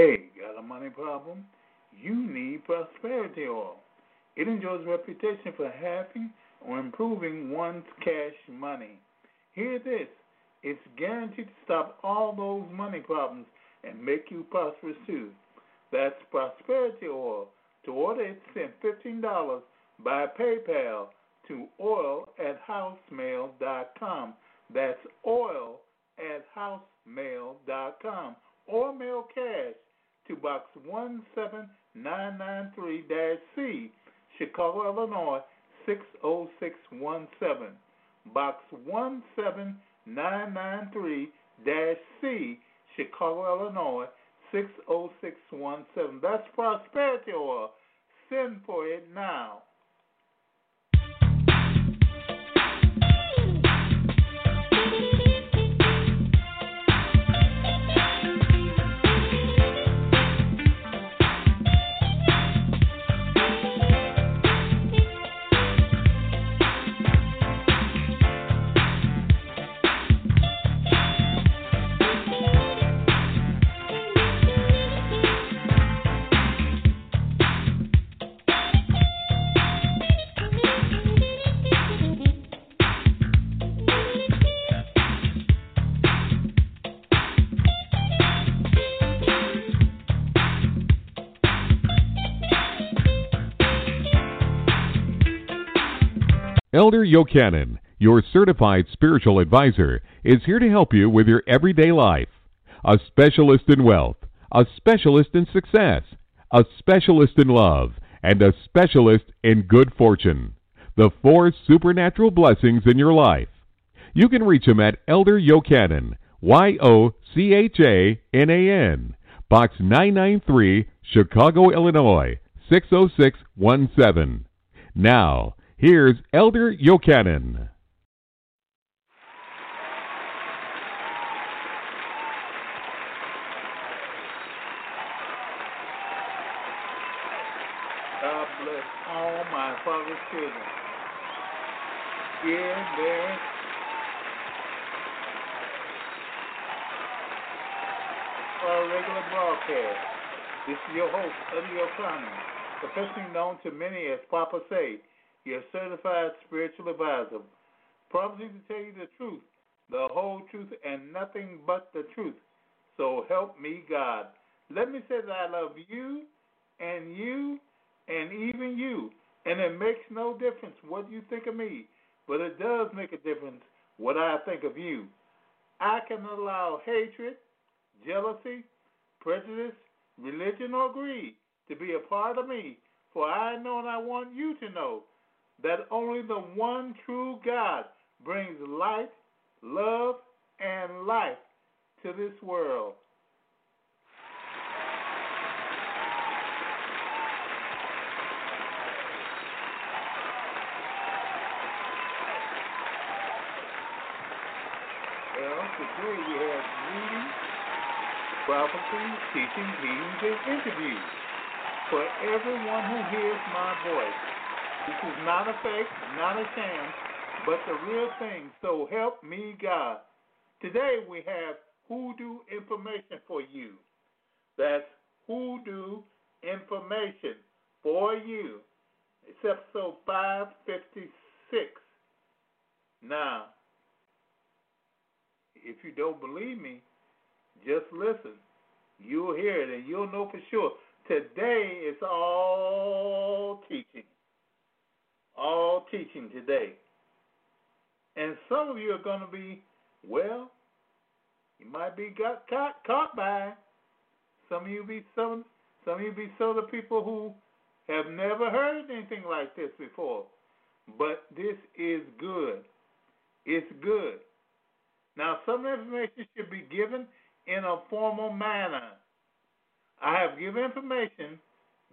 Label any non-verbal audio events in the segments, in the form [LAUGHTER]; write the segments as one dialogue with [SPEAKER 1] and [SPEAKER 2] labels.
[SPEAKER 1] Hey, got a money problem? You need prosperity oil. It enjoys reputation for having or improving one's cash money. Hear this it's guaranteed to stop all those money problems and make you prosperous too. That's prosperity oil. To order it, send $15 by PayPal to oil at housemail.com. That's oil at housemail.com. Or mail cash to Box 17993-C, Chicago, Illinois 60617. Box 17993-C, Chicago, Illinois 60617. That's prosperity oil. Send for it now.
[SPEAKER 2] Elder Yochanan, your certified spiritual advisor, is here to help you with your everyday life. A specialist in wealth, a specialist in success, a specialist in love, and a specialist in good fortune. The four supernatural blessings in your life. You can reach him at Elder Yochanan, Y O C H A N A N, Box 993, Chicago, Illinois 60617. Now, Here's Elder Yochanan.
[SPEAKER 1] God bless all my father's children. Here, there, a regular broadcast. This is your host, Elder Yochanan, professionally known to many as Papa Say your certified spiritual advisor, promising to tell you the truth, the whole truth, and nothing but the truth. So help me God. Let me say that I love you and you and even you. And it makes no difference what you think of me, but it does make a difference what I think of you. I can allow hatred, jealousy, prejudice, religion, or greed to be a part of me, for I know and I want you to know that only the one true God brings light, love, and life to this world. Well, today we have reading, prophecy, teaching, meetings, and interviews for everyone who hears my voice. This is not a fake, not a sham, but the real thing. So help me God. Today we have hoodoo information for you. That's hoodoo information for you. It's episode 556. Now, if you don't believe me, just listen. You'll hear it and you'll know for sure. Today is all teaching all teaching today. And some of you are going to be, well, you might be got caught, caught by. Some of you be some some of you be some of the people who have never heard anything like this before. But this is good. It's good. Now some information should be given in a formal manner. I have given information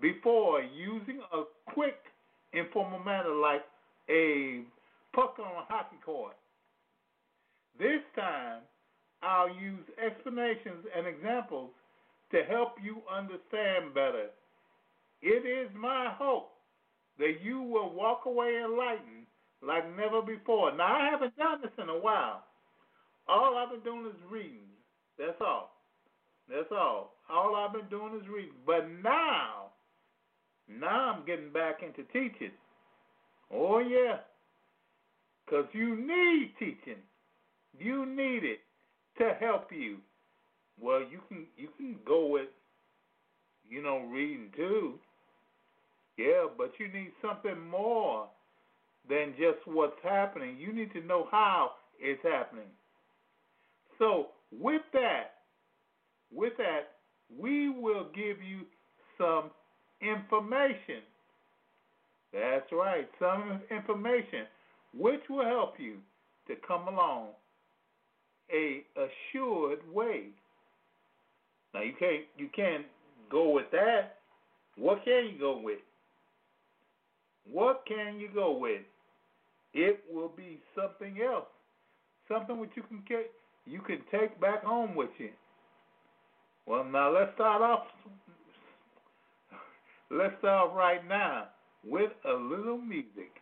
[SPEAKER 1] before using a quick informal manner like a puck on a hockey court. This time, I'll use explanations and examples to help you understand better. It is my hope that you will walk away enlightened like never before. Now, I haven't done this in a while. All I've been doing is reading. That's all. That's all. All I've been doing is reading. But now, now I'm getting back into teaching. Oh yeah, because you need teaching. You need it to help you. Well, you can you can go with, you know, reading too. Yeah, but you need something more than just what's happening. You need to know how it's happening. So with that, with that, we will give you some information. That's right, some information which will help you to come along a assured way. Now you can't you can't go with that. What can you go with? What can you go with? It will be something else, something which you can get, you can take back home with you. Well, now let's start off. Let's start right now with a little music.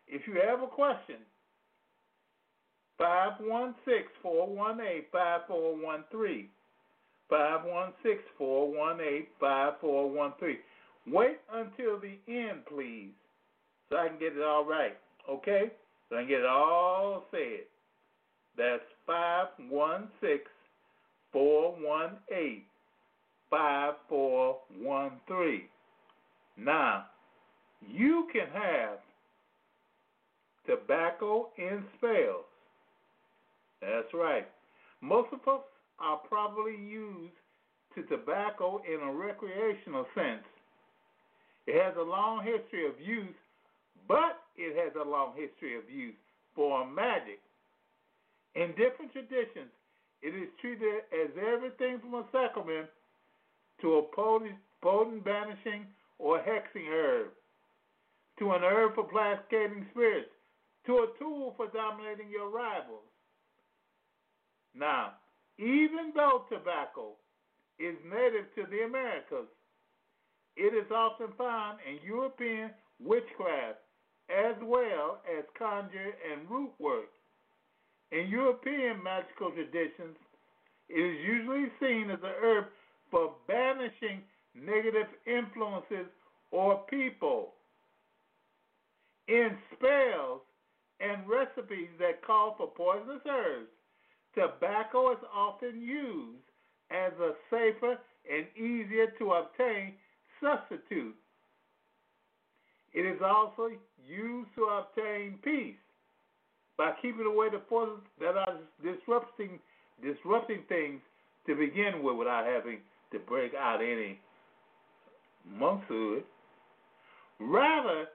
[SPEAKER 1] if you have a question, 516-418-5413. 516-418-5413. Wait until the end, please, so I can get it all right. Okay? So I can get it all said. That's 516 418 5413. Now, you can have tobacco and spells. That's right. Most of us are probably used to tobacco in a recreational sense. It has a long history of use, but it has a long history of use for magic. In different traditions, it is treated as everything from a sacrament to a potent, banishing or hexing herb, to an herb for placating spirits, to a tool for dominating your rivals. Now, even though tobacco is native to the Americas, it is often found in European witchcraft as well as conjure and root work. In European magical traditions, it is usually seen as a herb for banishing negative influences or people. In spells and recipes that call for poisonous herbs, tobacco is often used as a safer and easier to obtain substitute. It is also used to obtain peace by keeping away the forces that are disrupting disrupting things to begin with without having to break out any monkshood. Rather,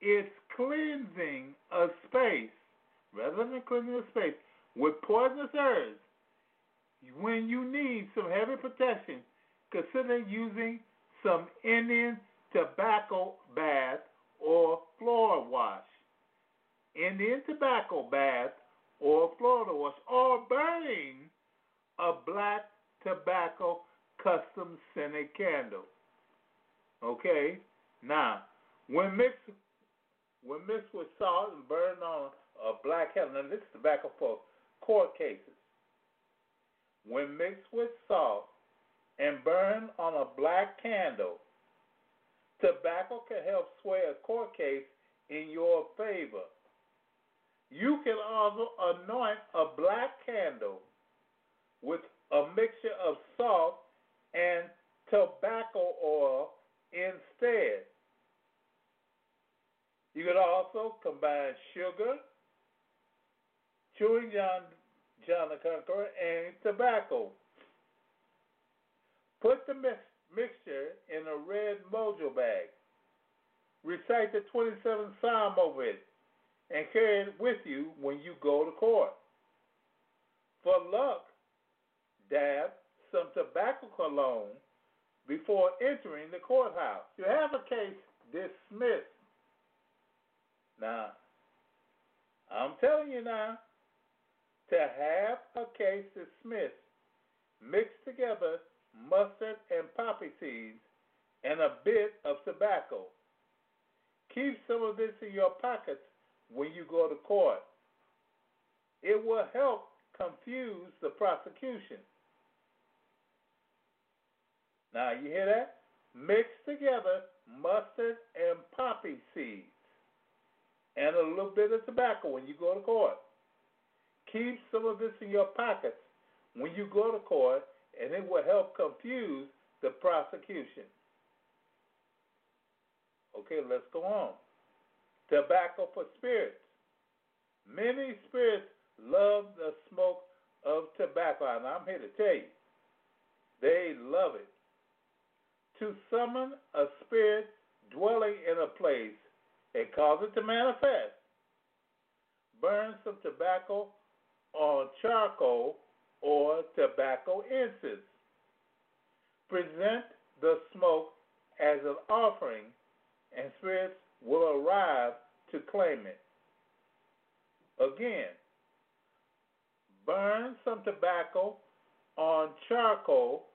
[SPEAKER 1] it's cleansing a space, rather than cleansing a space, with poisonous herbs. When you need some heavy protection, consider using some Indian tobacco bath or floor wash. Indian tobacco bath or floor wash, or burning a black tobacco custom scented candle. Okay? Now, when mixed when mixed with salt and burned on a black candle, now this is tobacco for court cases. When mixed with salt and burned on a black candle, tobacco can help sway a court case in your favor. You can also anoint a black candle with a mixture of salt and tobacco oil instead. You could also combine sugar, chewing John, John the Conqueror, and tobacco. Put the mix, mixture in a red mojo bag. Recite the 27th Psalm over it and carry it with you when you go to court. For luck, dab some tobacco cologne before entering the courthouse. You have a case dismissed. Now, I'm telling you now, to have a case dismissed, mix together mustard and poppy seeds and a bit of tobacco. Keep some of this in your pockets when you go to court. It will help confuse the prosecution. Now, you hear that? Mix together mustard and poppy seeds and a little bit of tobacco when you go to court. Keep some of this in your pockets when you go to court, and it will help confuse the prosecution. Okay, let's go on tobacco for spirits. Many spirits love the smoke of tobacco, and I'm here to tell you, they love it. To summon a spirit dwelling in a place and cause it to manifest, burn some tobacco on charcoal or tobacco incense. Present the smoke as an offering, and spirits will arrive to claim it. Again, burn some tobacco on charcoal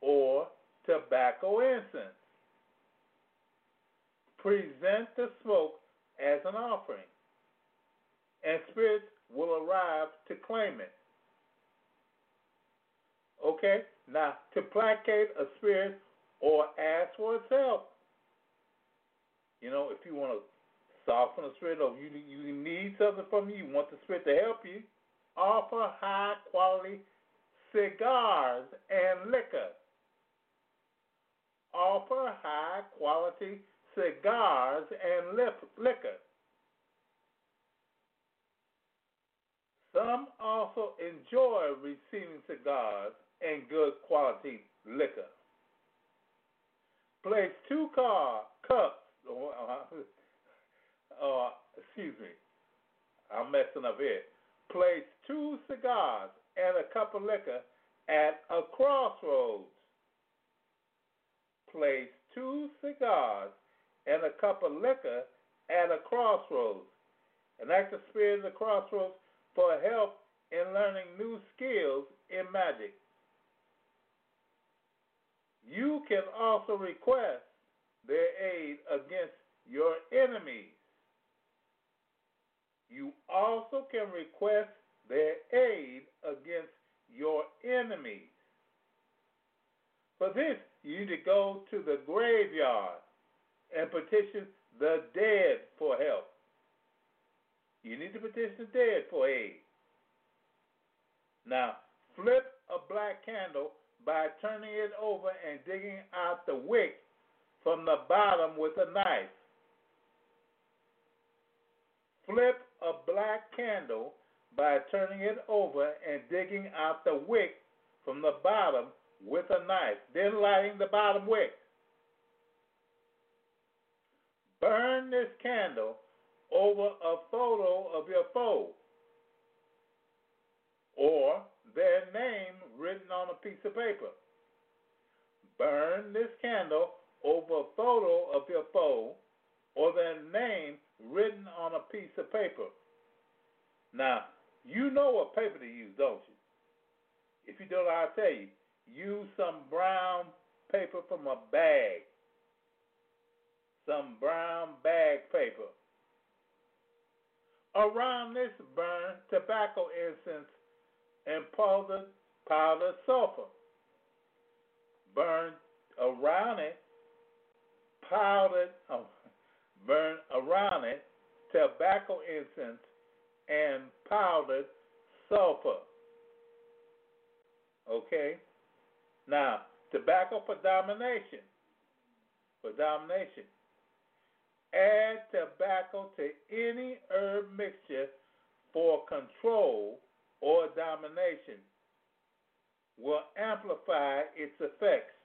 [SPEAKER 1] or tobacco incense. Present the smoke as an offering, and spirits will arrive to claim it. Okay? Now, to placate a spirit or ask for its help, you know, if you want to soften the spirit or You you need something from you. You want the spirit to help you. Offer high quality cigars and liquor. Offer high quality cigars and liquor. Some also enjoy receiving cigars and good quality liquor. Place two car cups, or, uh, uh, excuse me, I'm messing up here. Place two cigars and a cup of liquor at a crossroads. Place two cigars and a cup of liquor at a crossroads. And ask the spirit of the crossroads for help in learning new skills in magic. You can also request their aid against your enemies. You also can request their aid against your enemies. For this, you need to go to the graveyard and petition the dead for help. You need to petition the dead for aid. Now, flip a black candle by turning it over and digging out the wick from the bottom with a knife. Flip a black candle by turning it over and digging out the wick from the bottom with a knife, then lighting the bottom wick. Burn this candle over a photo of your foe or their name written on a piece of paper. Burn this candle over a photo of your foe or their name written on a piece of paper. Now, you know what paper to use, don't you? If you don't, I'll tell you. Use some brown paper from a bag. Some brown bag paper. Around this burn tobacco incense and powdered, powdered sulfur. Burn around it powdered, oh, burn around it tobacco incense and powdered sulfur. Okay? Now, tobacco for domination. For domination. Add tobacco to any herb mixture for control or domination. Will amplify its effects.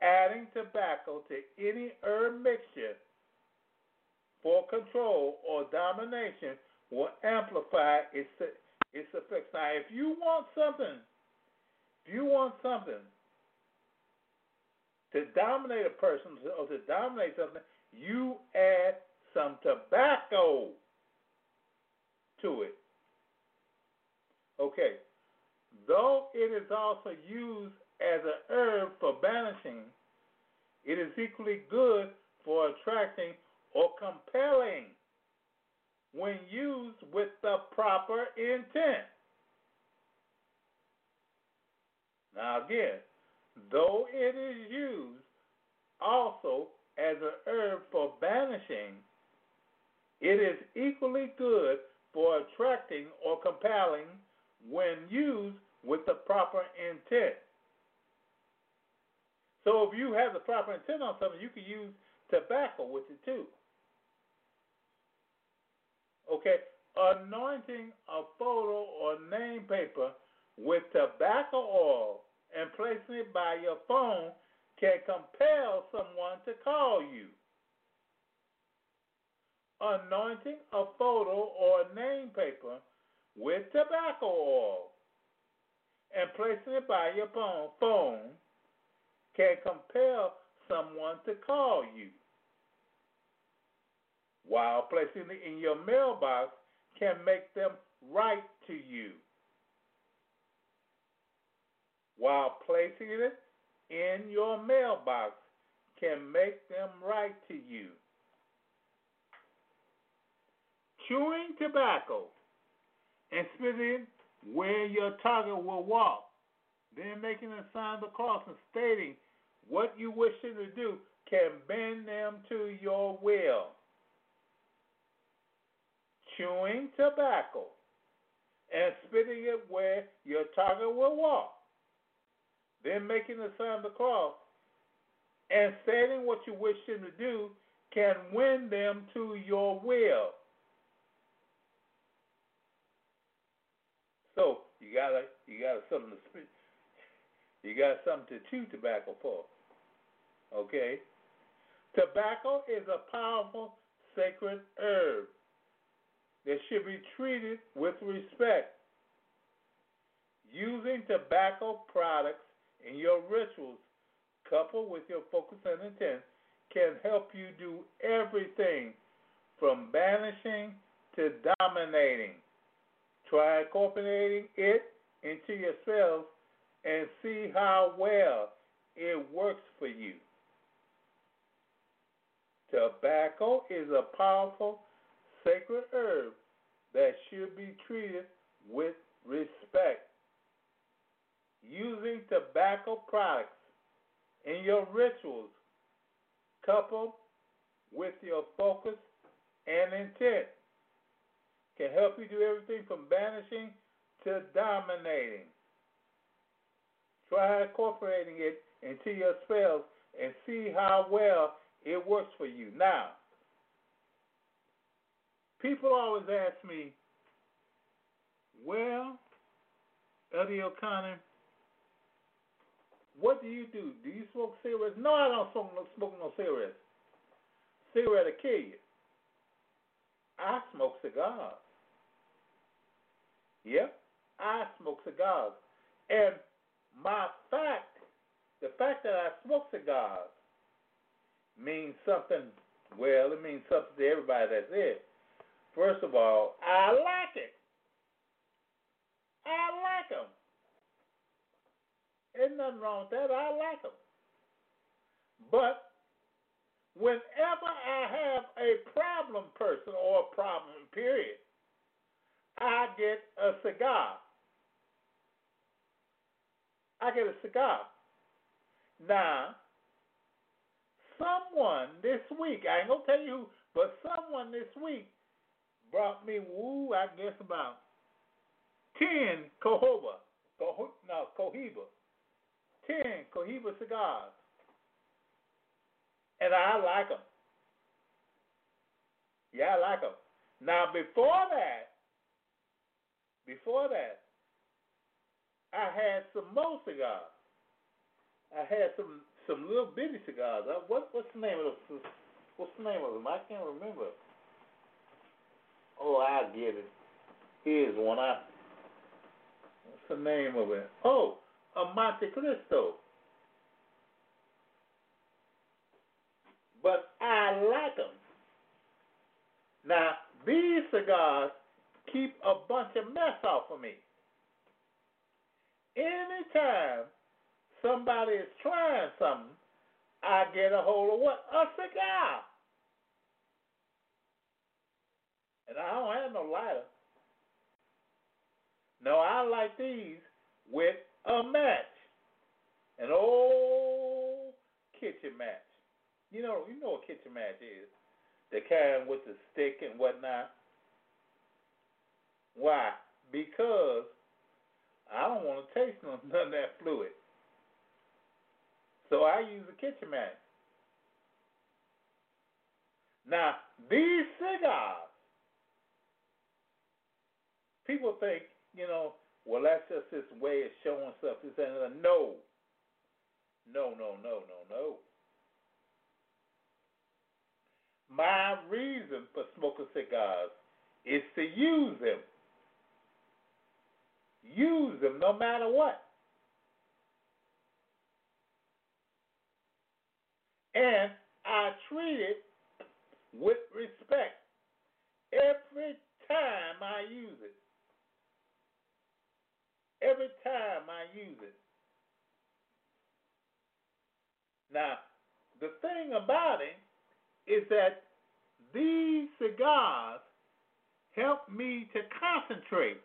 [SPEAKER 1] Adding tobacco to any herb mixture for control or domination will amplify its its effects. Now, if you want something, if you want something to dominate a person or to dominate something, you add some tobacco to it. Okay. Though it is also used as a herb for banishing, it is equally good for attracting or compelling when used with the proper intent. Now, again, though it is used also as an herb for banishing, it is equally good for attracting or compelling when used with the proper intent. So if you have the proper intent on something, you can use tobacco with it too. Okay, anointing a photo or name paper with tobacco oil and placing it by your phone can compel someone to call you. Anointing a photo or name paper with tobacco oil and placing it by your phone can compel someone to call you. While placing it in your mailbox can make them write to you. While placing it in your mailbox can make them write to you. Chewing tobacco and spitting where your target will walk, then making a sign of the cross and stating what you wish them to do can bend them to your will. chewing tobacco and spitting it where your target will walk, then making the sign of the cross and saying what you wish them to do can win them to your will. So you gotta you gotta something to spit you got something to chew tobacco for. Okay? Tobacco is a powerful sacred herb that should be treated with respect. Using tobacco products in your rituals, coupled with your focus and intent, can help you do everything from banishing to dominating. Try incorporating it into yourself and see how well it works for you. Tobacco is a powerful sacred herb that should be treated with respect. Using tobacco products in your rituals, coupled with your focus and intent, can help you do everything from banishing to dominating. Try incorporating it into your spells and see how well it works for you. Now, people always ask me, well, Elder Yochanan, what do you do? Do you smoke cigarettes? No, I don't smoke no, smoke no cigarettes. Cigarette will kill you. I smoke cigars. Yep, I smoke cigars. And my fact, the fact that I smoke cigars means something, well, it means something to everybody that's there. First of all, I like it. I like them. There's nothing wrong with that. I like them. But whenever I have a problem person or a problem, period, I get a cigar. I get a cigar. Now, someone this week, I ain't gonna tell you but someone this week brought me, woo, I guess about 10 Cohiba, Coh- no, Cohiba, 10 Cohiba cigars. And I like them. Yeah, I like them. Now, before that, before that, I had some more cigars. I had some some little bitty cigars. What what's the name of them? What's the name of them? I can't remember. Oh, I get it. Here's one. I what's the name of it? Oh, a Montecristo. But I like them. Now these cigars keep a bunch of mess off of me. Anytime somebody is trying something, I get a hold of what? A cigar. And I don't have no lighter. No, I like these with a match. An old kitchen match. You know, you know what kitchen match is. The kind with the stick and whatnot. Why? Because I don't want to taste none, [LAUGHS] none of that fluid. So I use a kitchen mat. Now, these cigars, people think, you know, well, that's just his way of showing stuff. This and No. No, no, no, no, no. My reason for smoking cigars is to use them. Use them no matter what. And I treat it with respect every time I use it. Every time I use it. Now, the thing about it is that these cigars help me to concentrate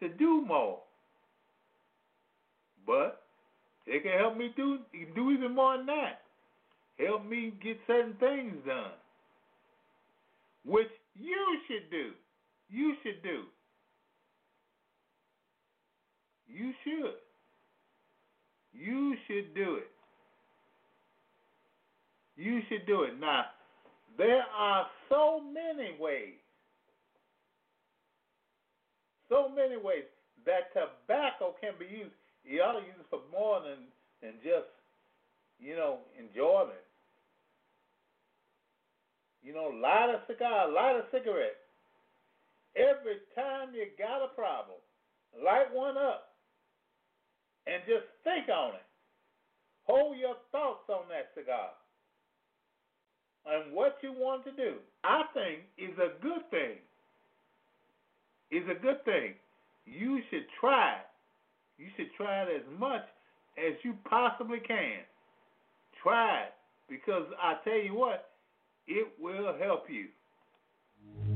[SPEAKER 1] to do more. But it can help me do do even more than that. Help me get certain things done, which you should do. you should do. You should. You should do it. You should do it. Now, there are so many ways, so many ways that tobacco can be used. You ought to use it for more than, than just, you know, enjoyment. You know, light a cigar, light a cigarette. Every time you got a problem, light one up and just think on it. Hold your thoughts on that cigar and what you want to do, I think is a good thing. Is a good thing. You should try it. You should try it as much as you possibly can. Try it because I tell you what, it will help you.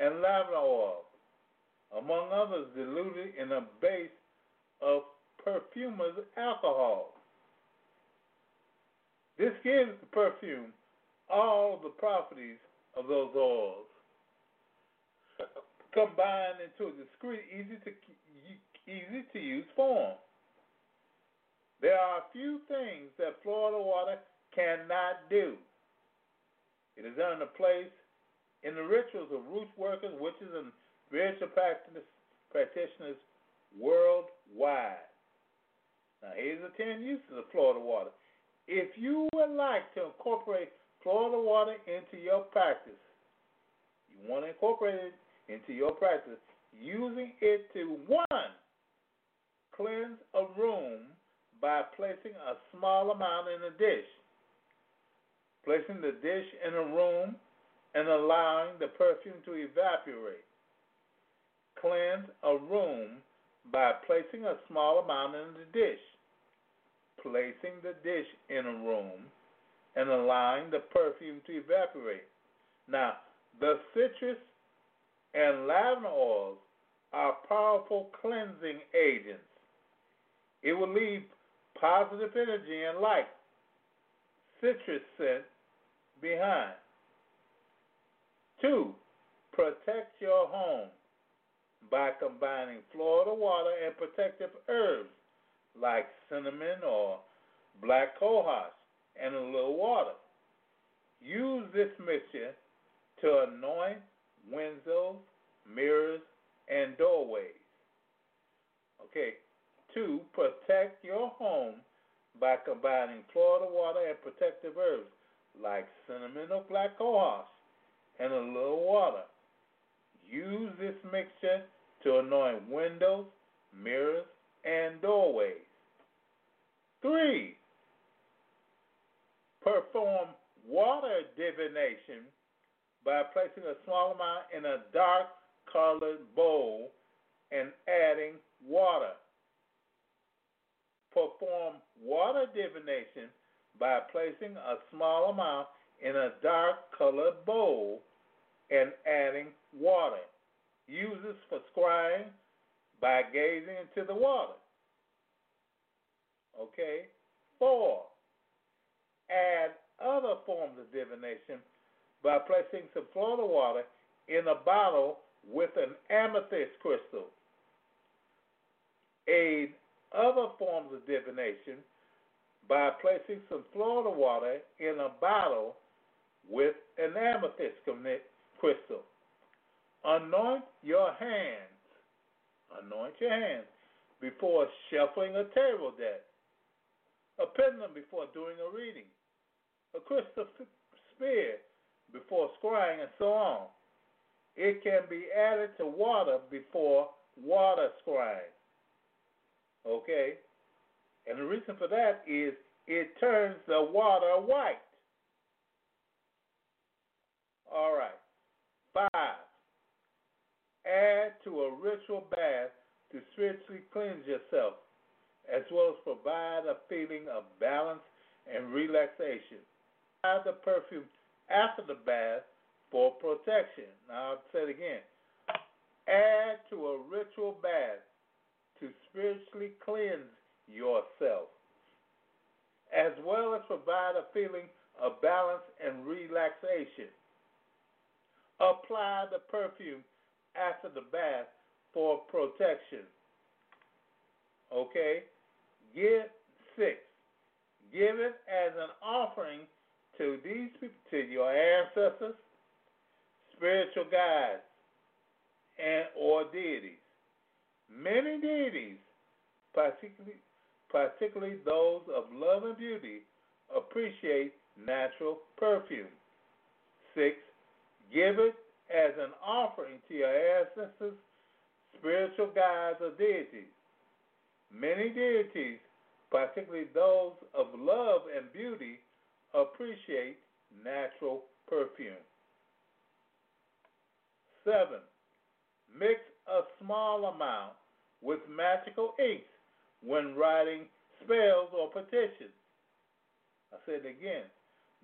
[SPEAKER 1] and lavender oil, among others diluted in a base of perfumer's alcohol. This gives the perfume all the properties of those oils combined into a discreet, easy to easy to use form. There are a few things that Florida water cannot do. It is earned a place in the rituals of root workers, witches, and spiritual practitioners worldwide. Now, here's the 10 uses of Florida water. If you would like to incorporate Florida water into your practice, you want to incorporate it into your practice using it to one, cleanse a room by placing a small amount in a dish. Placing the dish in a room and allowing the perfume to evaporate. Cleanse a room by placing a small amount in the dish. Placing the dish in a room and allowing the perfume to evaporate. Now, the citrus and lavender oils are powerful cleansing agents. It will leave positive energy and light, citrus scent behind. Two, protect your home by combining Florida water and protective herbs like cinnamon or black cohosh and a little water. Use this mixture to anoint windows, mirrors, and doorways. Okay, Two, protect your home by combining Florida water and protective herbs like cinnamon or black cohosh and a little water. Use this mixture to anoint windows, mirrors, and doorways. Three, perform water divination by placing a small amount in a dark colored bowl and adding water. Perform water divination by placing a small amount in a dark colored bowl and adding water. Uses for scrying by gazing into the water. Okay? Four, add other forms of divination by placing some Florida water in a bottle with an amethyst crystal. Aid other forms of divination by placing some Florida water in a bottle with an amethyst crystal. Anoint your hands. Anoint your hands before shuffling a table deck, a pendulum before doing a reading, a crystal spear before scrying, and so on. It can be added to water before water scrying. Okay? And the reason for that is it turns the water white. All right. Five. Add to a ritual bath to spiritually cleanse yourself, as well as provide a feeling of balance and relaxation. Add the perfume after the bath for protection. Now I'll say it again. Add to a ritual bath to spiritually cleanse yourself, as well as provide a feeling of balance and relaxation. Apply the perfume after the bath for protection. Okay? Give six. Give it as an offering to these people, to your ancestors, spiritual guides, and or deities. Many deities, particularly particularly those of love and beauty, appreciate natural perfume. Six, give it as an offering to your ancestors, spiritual guides, or deities. Many deities, particularly those of love and beauty, appreciate natural perfume. Seven, mix a small amount with magical inks when writing spells or petitions. I said again.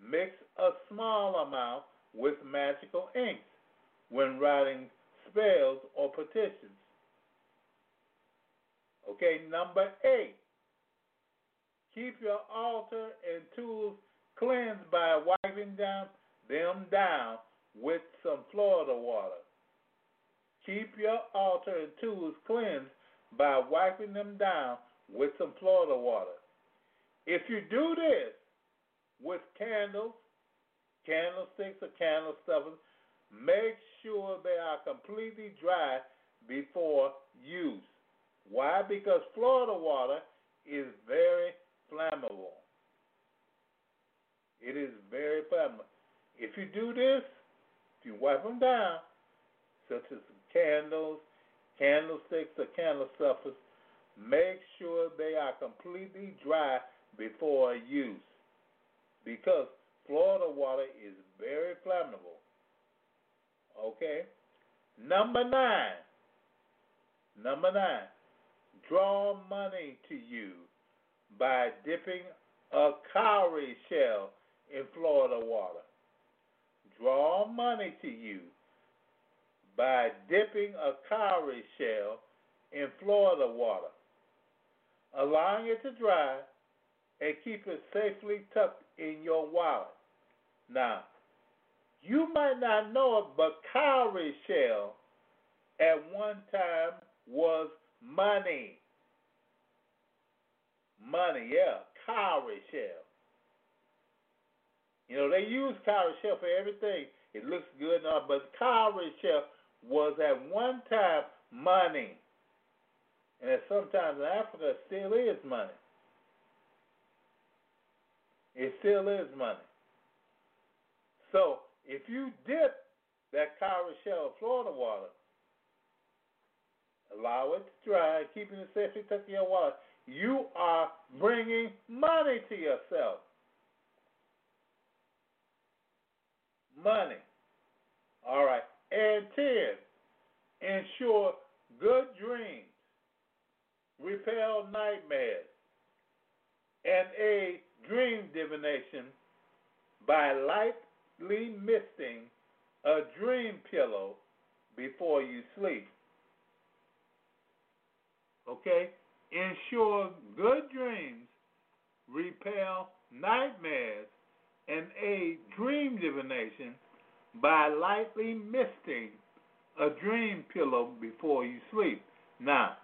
[SPEAKER 1] Mix a small amount with magical inks when writing spells or petitions. Okay, number eight. Keep your altar and tools cleansed by wiping down them down with some Florida water. Keep your altar and tools cleansed by wiping them down with some Florida water. If you do this with candles, candlesticks, or candle stuffers, make sure they are completely dry before use. Why? Because Florida water is very flammable. It is very flammable. If you do this, if you wipe them down, such as candles, candlesticks, or candle stuffers, make sure they are completely dry before use because Florida water is very flammable. Okay? Number nine. Number nine. Draw money to you by dipping a cowrie shell in Florida water. Draw money to you by dipping a cowrie shell in Florida water allowing it to dry, and keep it safely tucked in your wallet. Now, you might not know it, but cowrie shell at one time was money. Money, yeah, cowrie shell. You know, they use cowrie shell for everything. It looks good now, but cowrie shell was at one time money. And sometimes in Africa, it still is money. It still is money. So if you dip that cowrie shell of Florida water, allow it to dry, keeping it safely tucked in your wallet, you are bringing money to yourself. Money. All right. And 10, ensure good dreams, repel nightmares, and a dream divination by lightly misting a dream pillow before you sleep. Okay? Ensure good dreams, repel nightmares, and a dream divination by lightly misting a dream pillow before you sleep. Now,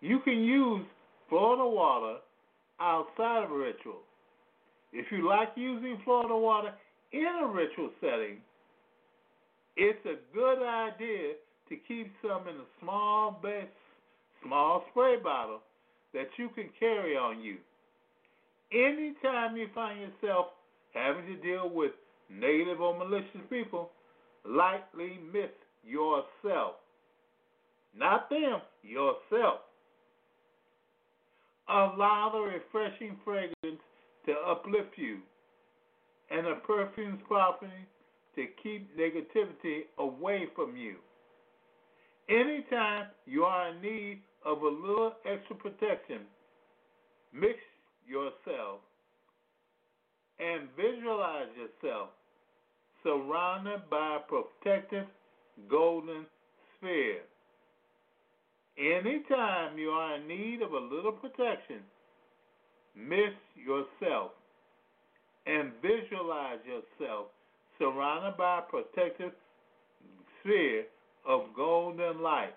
[SPEAKER 1] you can use Florida water outside of ritual. If you like using Florida water in a ritual setting, it's a good idea to keep some in a small base, small spray bottle that you can carry on you. Anytime you find yourself having to deal with negative or malicious people, lightly miss yourself. Not them, yourself. Allow the refreshing fragrance to uplift you and a perfume's property to keep negativity away from you. Anytime you are in need of a little extra protection, mix yourself and visualize yourself surrounded by a protective golden sphere. Anytime you are in need of a little protection, mix yourself and visualize yourself surrounded by a protective sphere of golden light.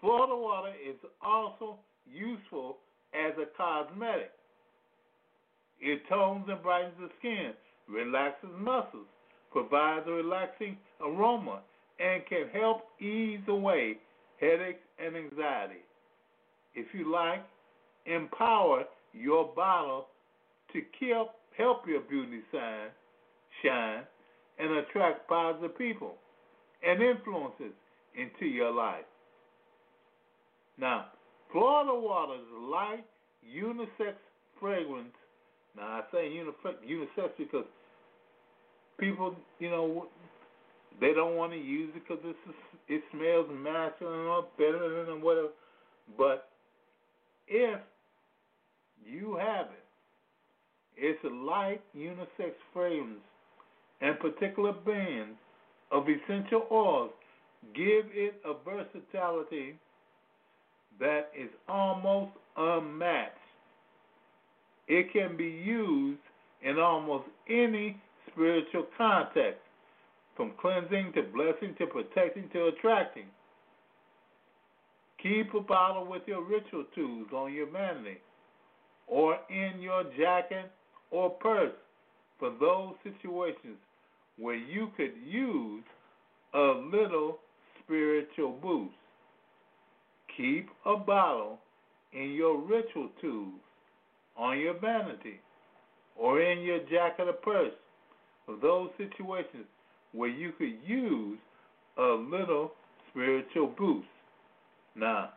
[SPEAKER 1] Florida water is also useful as a cosmetic. It tones and brightens the skin, relaxes muscles, provides a relaxing aroma, and can help ease away headaches and anxiety. If you like, empower your bottle to keep, help your beauty sign shine and attract positive people and influences into your life. Now, Florida Water's light unisex fragrance. Now, I say unisex because people, you know, they don't want to use it because it smells masculine or feminine or whatever. But if you have it, it's a light unisex fragrance and particular bands of essential oils give it a versatility that is almost unmatched. It can be used in almost any spiritual context, from cleansing to blessing to protecting to attracting. Keep a bottle with your ritual tools on your manly or in your jacket or purse for those situations where you could use a little spiritual boost. Keep a bottle in your ritual tools on your vanity or in your jacket or purse for those situations where you could use a little spiritual boost. Now,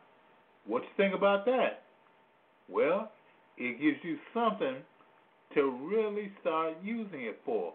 [SPEAKER 1] what you think about that? Well, it gives you something to really start using it for.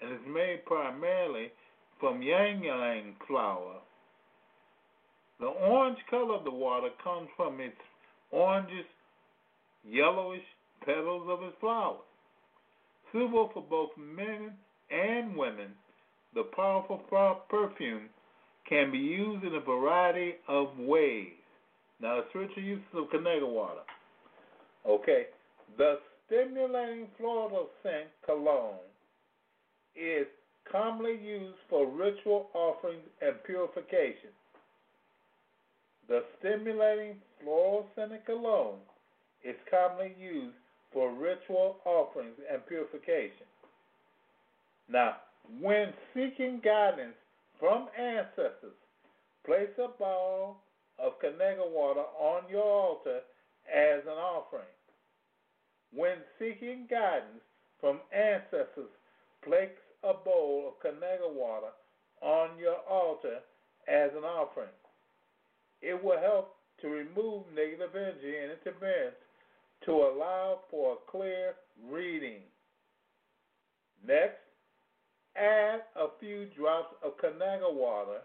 [SPEAKER 1] And is made primarily from ylang ylang flower. The orange color of the water comes from its orangish, yellowish petals of its flowers. Suitable for both men and women, the powerful perfume can be used in a variety of ways. Now, the spiritual uses of Kanaga water. Okay, the stimulating floral scent cologne is commonly used for ritual offerings and purification. The stimulating floral scented cologne is commonly used for ritual offerings and purification. Now, when seeking guidance from ancestors, place a bowl of Kanaga water on your altar as an offering. When seeking guidance from ancestors, place a bowl of Kanaga water on your altar as an offering. It will help to remove negative energy and interference to allow for a clear reading. Next, add a few drops of Kanaga water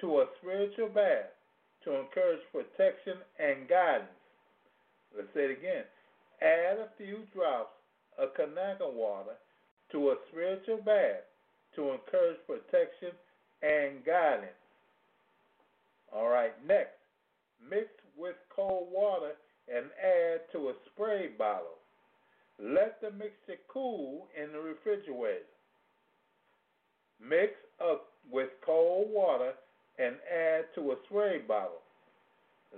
[SPEAKER 1] to a spiritual bath to encourage protection and guidance. Let's say it again. Add a few drops of Kanaga water to a spiritual bath to encourage protection and guidance. All right, next, mix with cold water and add to a spray bottle. Let the mixture cool in the refrigerator. Mix up with cold water and add to a spray bottle.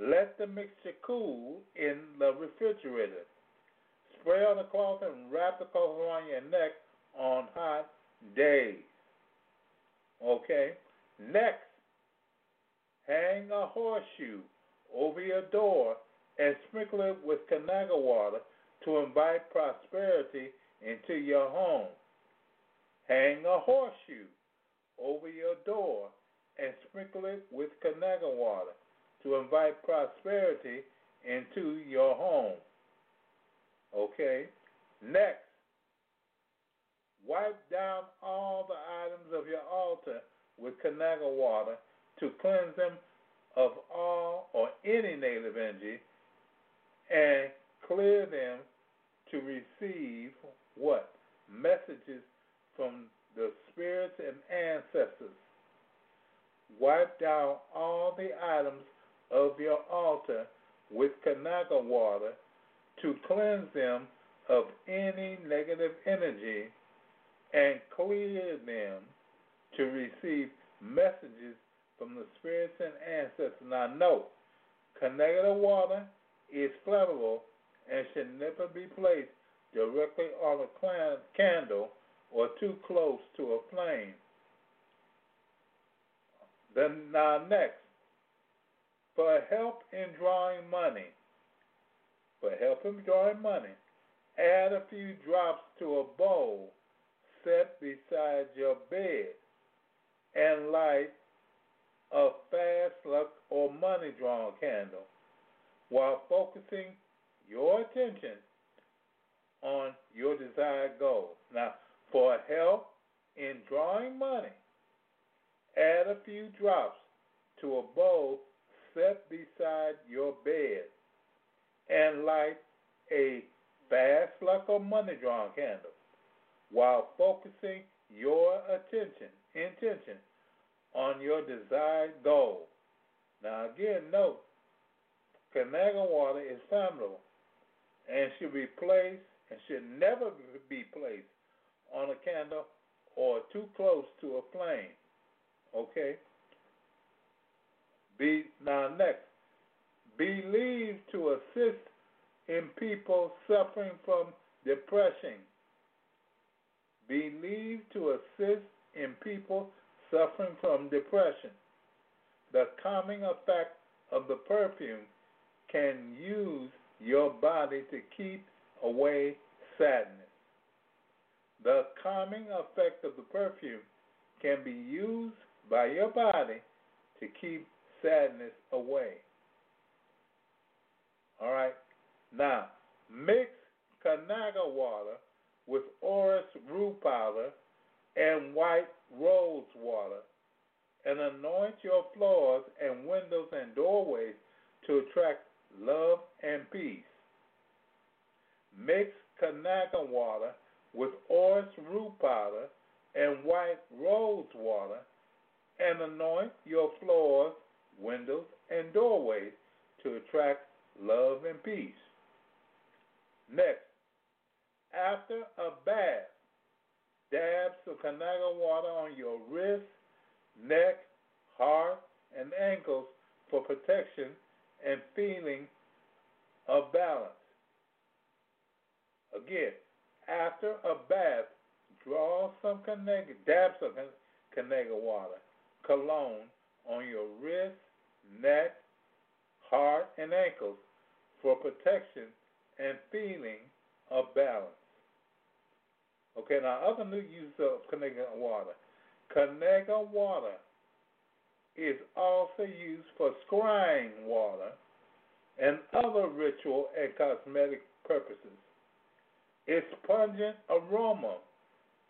[SPEAKER 1] Let the mixture cool in the refrigerator. Spray on the cloth and wrap the cloth around your neck on hot days. Okay? Next, hang a horseshoe over your door and sprinkle it with Kanaga water to invite prosperity into your home. Hang a horseshoe over your door and sprinkle it with Kanaga water to invite prosperity into your home. Okay? Next, wipe down all the items of your altar with Kanaga water to cleanse them of all or any negative energy and clear them to receive what? Messages from the spirits and ancestors. Wipe down all the items of your altar with Kanaga water to cleanse them of any negative energy and clear them to receive messages from the spirits and ancestors. Now, note, Kanaga water is flammable and should never be placed directly on a candle or too close to a flame. Then now next, for help in drawing money, for help in drawing money, add a few drops to a bowl set beside your bed and light a fast luck or money drawn candle while focusing your attention on your desired goal. Now, for help in drawing money, add a few drops to a bowl set beside your bed and light a fast luck or money drawn candle while focusing your attention, intention on your desired goal. Now again, note, Kanaga water is flammable and should be placed and should never be placed on a candle or too close to a flame. Okay? Be now next. Believed to assist in people suffering from depression. Believed to assist in people suffering from depression. The calming effect of the perfume can use your body to keep away sadness. The calming effect of the perfume can be used by your body to keep sadness away. All right. Now, mix Kanaga water with orris root powder and white rose water and anoint your floors and windows and doorways to attract love and peace. Mix Kanaga water with orris root powder and white rose water and anoint your floors, windows, and doorways to attract love and peace. Next, after a bath, dab some Kanaga water on your wrist, neck, heart, and ankles for protection and feeling of balance. Again, after a bath, draw some Kanaga, dab some Kanaga water, cologne on your wrist, neck, heart, and ankles for protection and feeling of balance. Okay, now other new uses of Kanaga water. Kanaga water is also used for scrying water and other ritual and cosmetic purposes. Its pungent aroma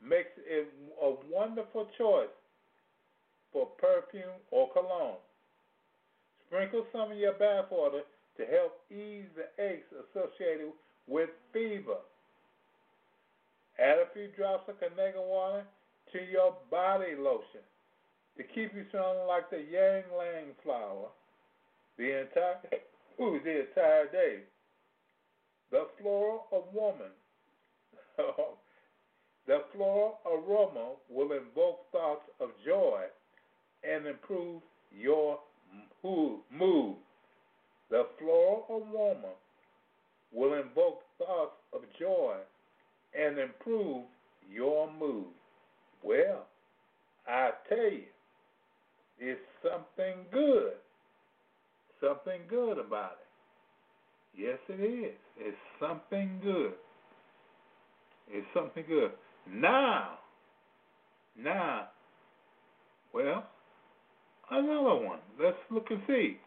[SPEAKER 1] makes it a wonderful choice for perfume or cologne. Sprinkle some of your bath water to help ease the aches associated with fever. Add a few drops of Kanaga water to your body lotion to keep you smelling like the ylang ylang flower the entire ooh, the entire day. The floral of woman [LAUGHS] the floral aroma will invoke thoughts of joy and improve your mood. The floral aroma will invoke thoughts of joy and improve your mood. Well, I tell you, it's something good. Something good about it. Yes, it is. It's something good. It's something good. Now, now, well, another one. Let's look and see.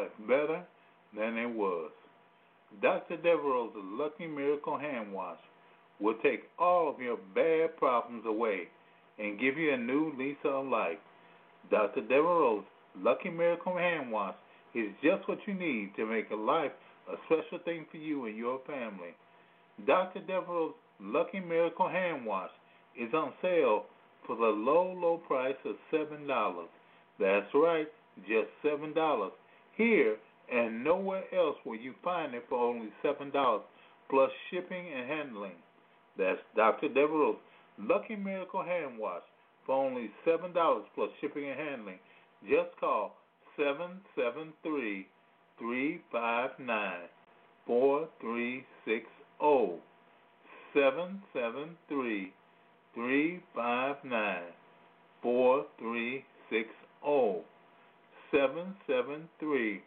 [SPEAKER 1] Life better than it was. Dr. Devereaux's Lucky Miracle Hand Wash will take all of your bad problems away and give you a new lease of life. Dr. Devereaux's Lucky Miracle Hand Wash is just what you need to make a life a special thing for you and your family. Dr. Devereaux's Lucky Miracle Hand Wash is on sale for the low, low price of $7. That's right, just $7. Here and nowhere else will you find it for only $7 plus shipping and handling. That's Dr. Devereaux's Lucky Miracle Hand Wash for only $7 plus shipping and handling. Just call 773 359 4360. 773 359 4360. 773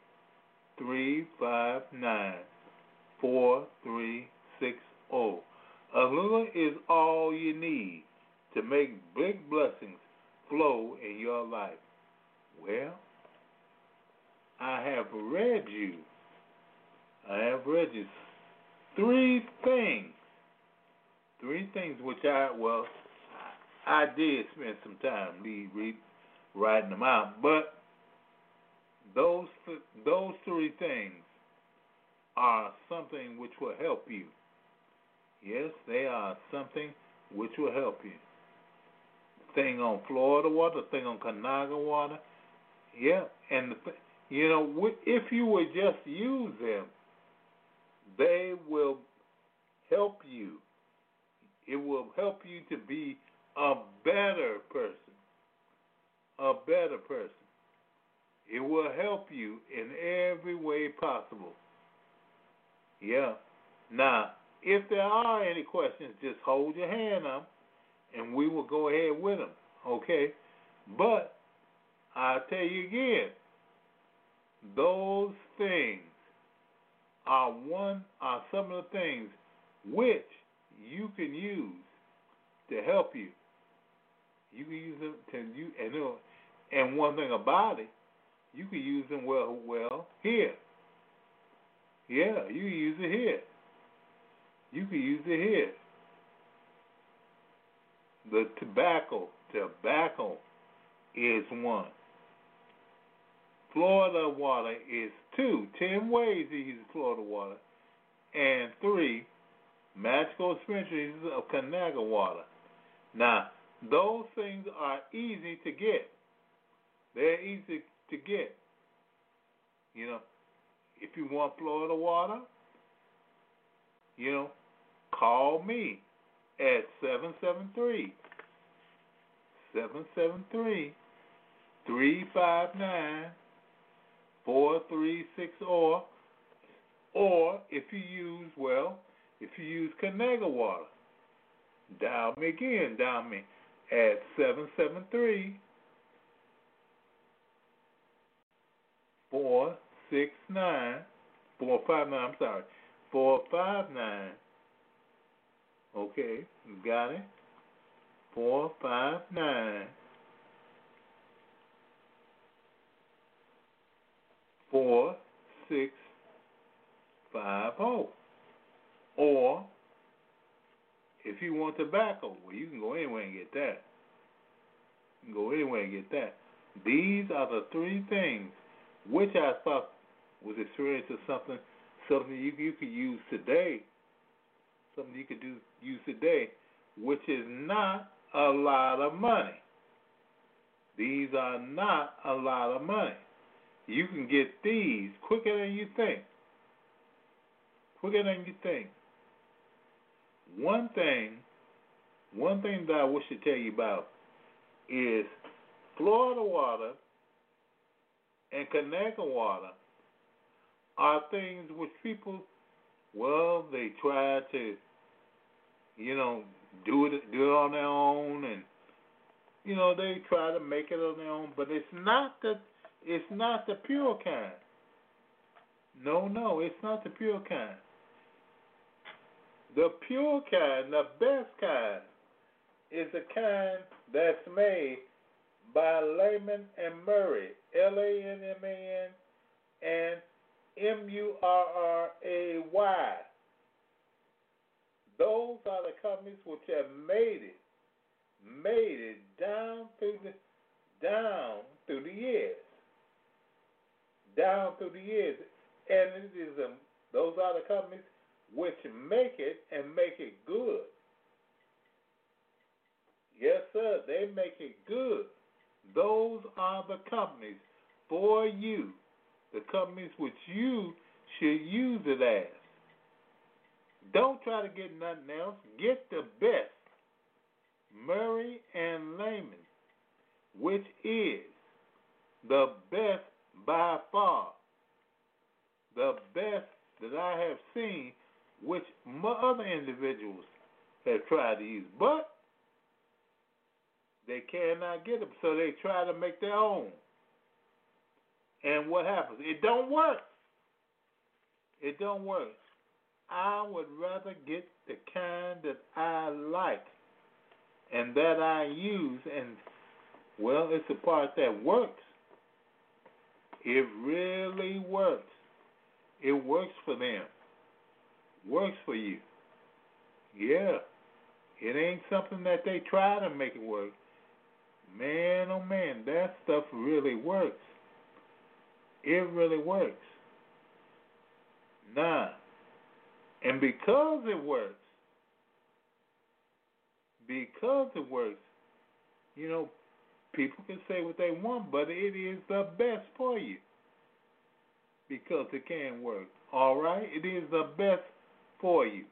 [SPEAKER 1] 359 4360. Alula is all you need to make big blessings flow in your life. Well, I have read you. I have read you three things. Three things which I, well, I did spend some time read, read, writing them out, but those those three things are something which will help you. Yes, they are something which will help you. Thing on Florida water, thing on Conagra water, yeah, and the th- you know if you would just use them, they will help you. It will help you to be a better person. A better person. It will help you in every way possible. Yeah. Now, if there are any questions, just hold your hand up and we will go ahead with them. Okay? But I'll tell you again, those things are one are some of the things which you can use to help you. You can use them to you and and one thing about it, you can use them well well here. Yeah, you use it here. You can use it here. The tobacco, tobacco is one. Florida water is two. Ten ways to use Florida water. And three, magical experiences of Conagra water. Now, those things are easy to get. They're easy to get. You know, if you want Florida water, you know, call me at 773 773 359 436 or or if you use well, if you use Conagra water, dial me again, dial me at 773 four six nine four five nine. I'm sorry, four five nine. Okay, got it. Four five nine. Four six five zero. Or if you want tobacco, well, you can go anywhere and get that. You can go anywhere and get that. These are the three things which I thought was experience of something something you you could use today, something you could do use today, which is not a lot of money. These are not a lot of money. You can get these quicker than you think. Quicker than you think. One thing, one thing that I wish to tell you about is Florida water and Conagra water are things which people, well, they try to, you know, do it do it on their own, and you know they try to make it on their own, but it's not the it's not the pure kind. No, no, it's not the pure kind. The pure kind, the best kind, is the kind that's made by Lanman and Murray L A N M A N, and M U R R A Y. Those are the companies which have made it, made it down through the down through the years, down through the years, and it is um, those are the companies which make it and make it good. Yes, sir, they make it good. Those are the companies for you, the companies which you should use it as. Don't try to get nothing else. Get the best. Murray and Lanman, which is the best by far, the best that I have seen, which other individuals have tried to use. But they cannot get them, so they try to make their own. And what happens? It don't work. It don't work. I would rather get the kind that I like and that I use, and well, it's the part that works. It really works. It works for them. Works for you. Yeah. It ain't something that they try to make it work. Man, oh man, that stuff really works. It really works. Nah. And because it works, because it works, you know, people can say what they want, but it is the best for you because it can work. All right? It is the best for you.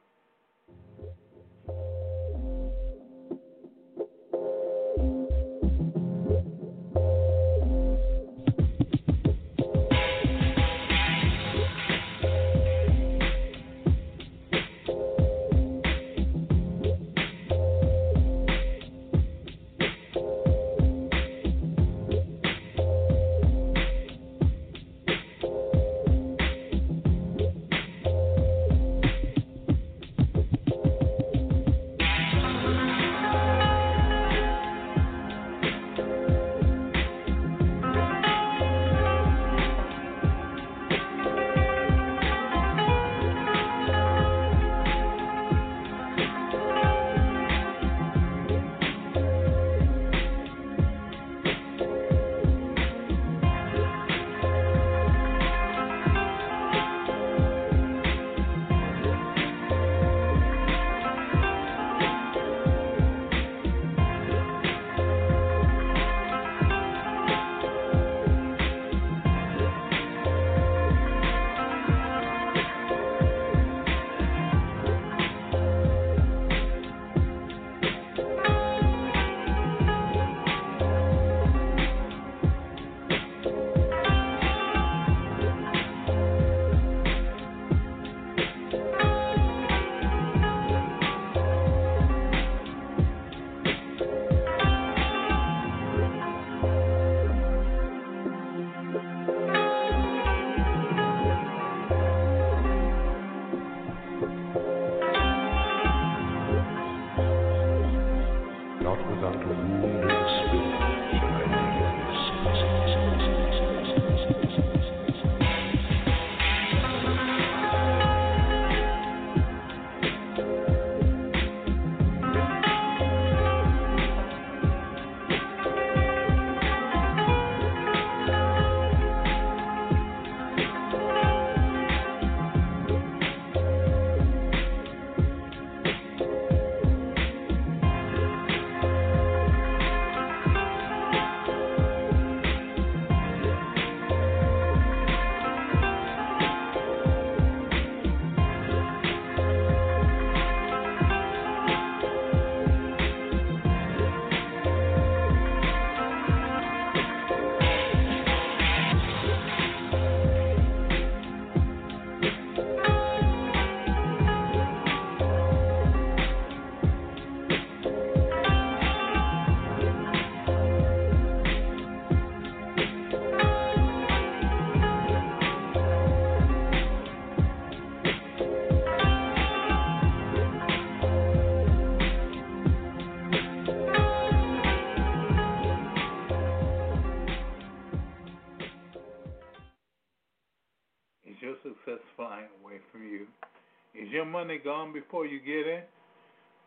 [SPEAKER 1] Gone before you get in?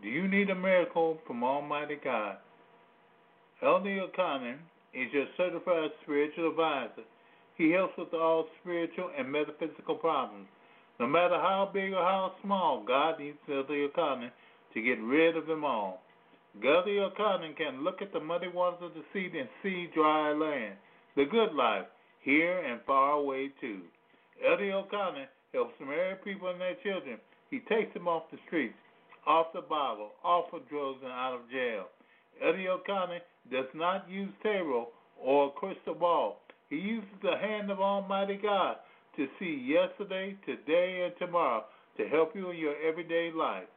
[SPEAKER 1] Do you need a miracle from Almighty God? Elder Yochanan is your certified spiritual advisor. He helps with all spiritual and metaphysical problems. No matter how big or how small, God needs Elder Yochanan to get rid of them all. Elder Yochanan can look at the muddy waters of the sea and see dry land, the good life, here and far away too. Elder Yochanan helps married people and their children. He takes them off the streets, off the bottle, off of drugs, and out of jail. Elder Yochanan does not use tarot or crystal ball. He uses the hand of Almighty God to see yesterday, today, and tomorrow to help you in your everyday life.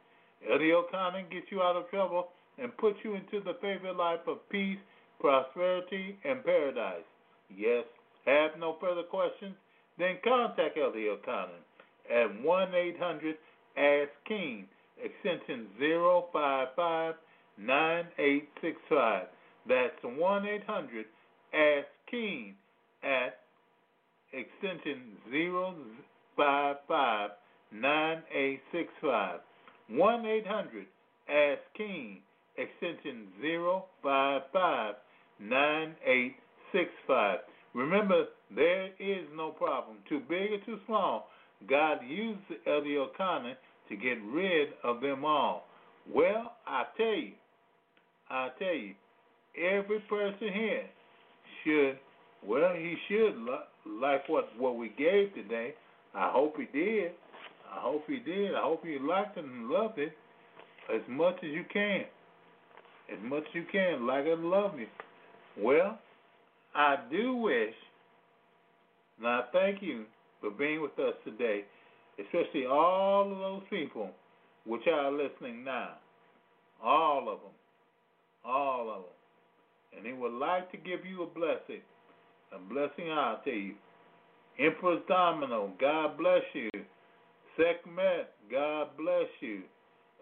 [SPEAKER 1] Elder Yochanan gets you out of trouble and puts you into the favorite life of peace, prosperity, and paradise. Yes, have no further questions? Then contact Elder Yochanan at 1 800 Ask King, extension 055 That's 1 800 Ask King at extension 055 1 800 Ask King, extension 055 9865. Remember, there is no problem, too big or too small. God used the Elder Yochanan to get rid of them all. Well, I tell you, I tell you, every person here should, well, he should like what what we gave today. I hope he did. I hope he did. I hope he liked it and loved it as much as you can. As much as you can, like and love it. Well, I do wish, Now, thank you for being with us today, especially all of those people which are listening now. All of them. All of them. And he would like to give you a blessing. A blessing I'll tell you. Empress Domino, God bless you. Sekhmet, God bless you.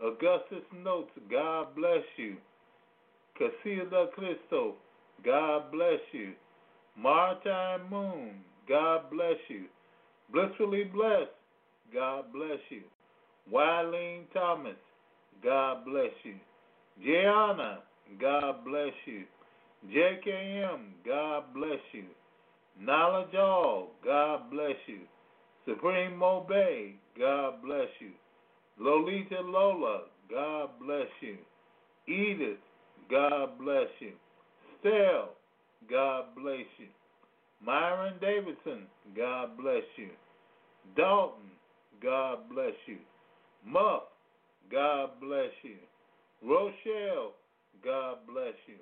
[SPEAKER 1] Augustus Notes, God bless you. Casilla Cristo, God bless you. Maritime Moon, God bless you. Blissfully Blessed, God bless you. Wileen Thomas, God bless you. Gianna, God bless you. JKM, God bless you. Knowledge All, God bless you. Supreme Mobay, God bless you. Lolita Lola, God bless you. Edith, God bless you. Stell, God bless you. Myron Davidson, God bless you. Dalton, God bless you. Muff, God bless you. Rochelle, God bless you.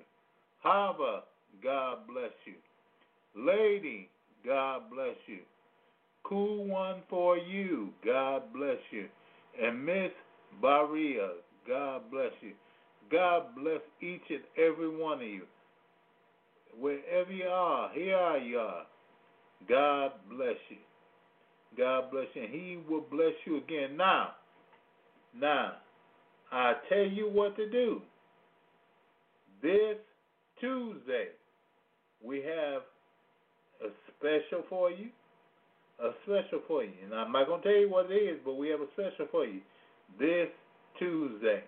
[SPEAKER 1] Hava, God bless you. Lady, God bless you. Cool one for you, God bless you. And Miss Baria, God bless you. God bless each and every one of you. Wherever you are, here you are. God bless you. God bless you. And He will bless you again. Now, now, I tell you what to do. This Tuesday, we have a special for you. A special for you. And I'm not going to tell you what it is, but we have a special for you this Tuesday.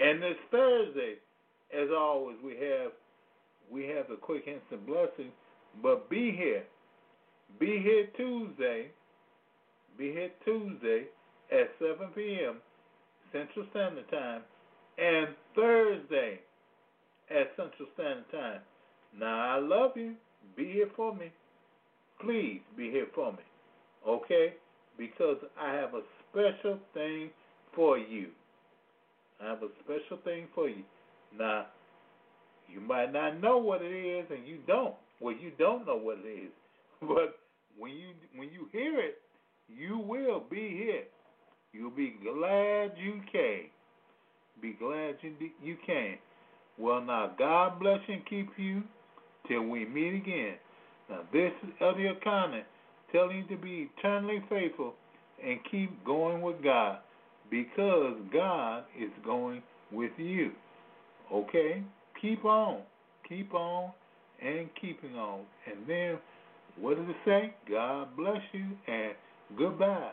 [SPEAKER 1] And this Thursday, as always, we have we have the quick instant blessing. But be here. Be here Tuesday. Be here Tuesday at 7 p.m. Central Standard Time and Thursday at Central Standard Time. Now, I love you. Be here for me. Please be here for me. Okay? Because I have a special thing for you. I have a special thing for you. Now, you might not know what it is, and you don't. Well, you don't know what it is, [LAUGHS] but when you when you hear it, you will be here. You'll be glad you came. Be glad you you came. Well, now God bless you and keep you till we meet again. Now this is Elder Yochanan telling you to be eternally faithful and keep going with God because God is going with you. Okay? Keep on. Keep on and keeping on. And then, what does it say? God bless you and goodbye.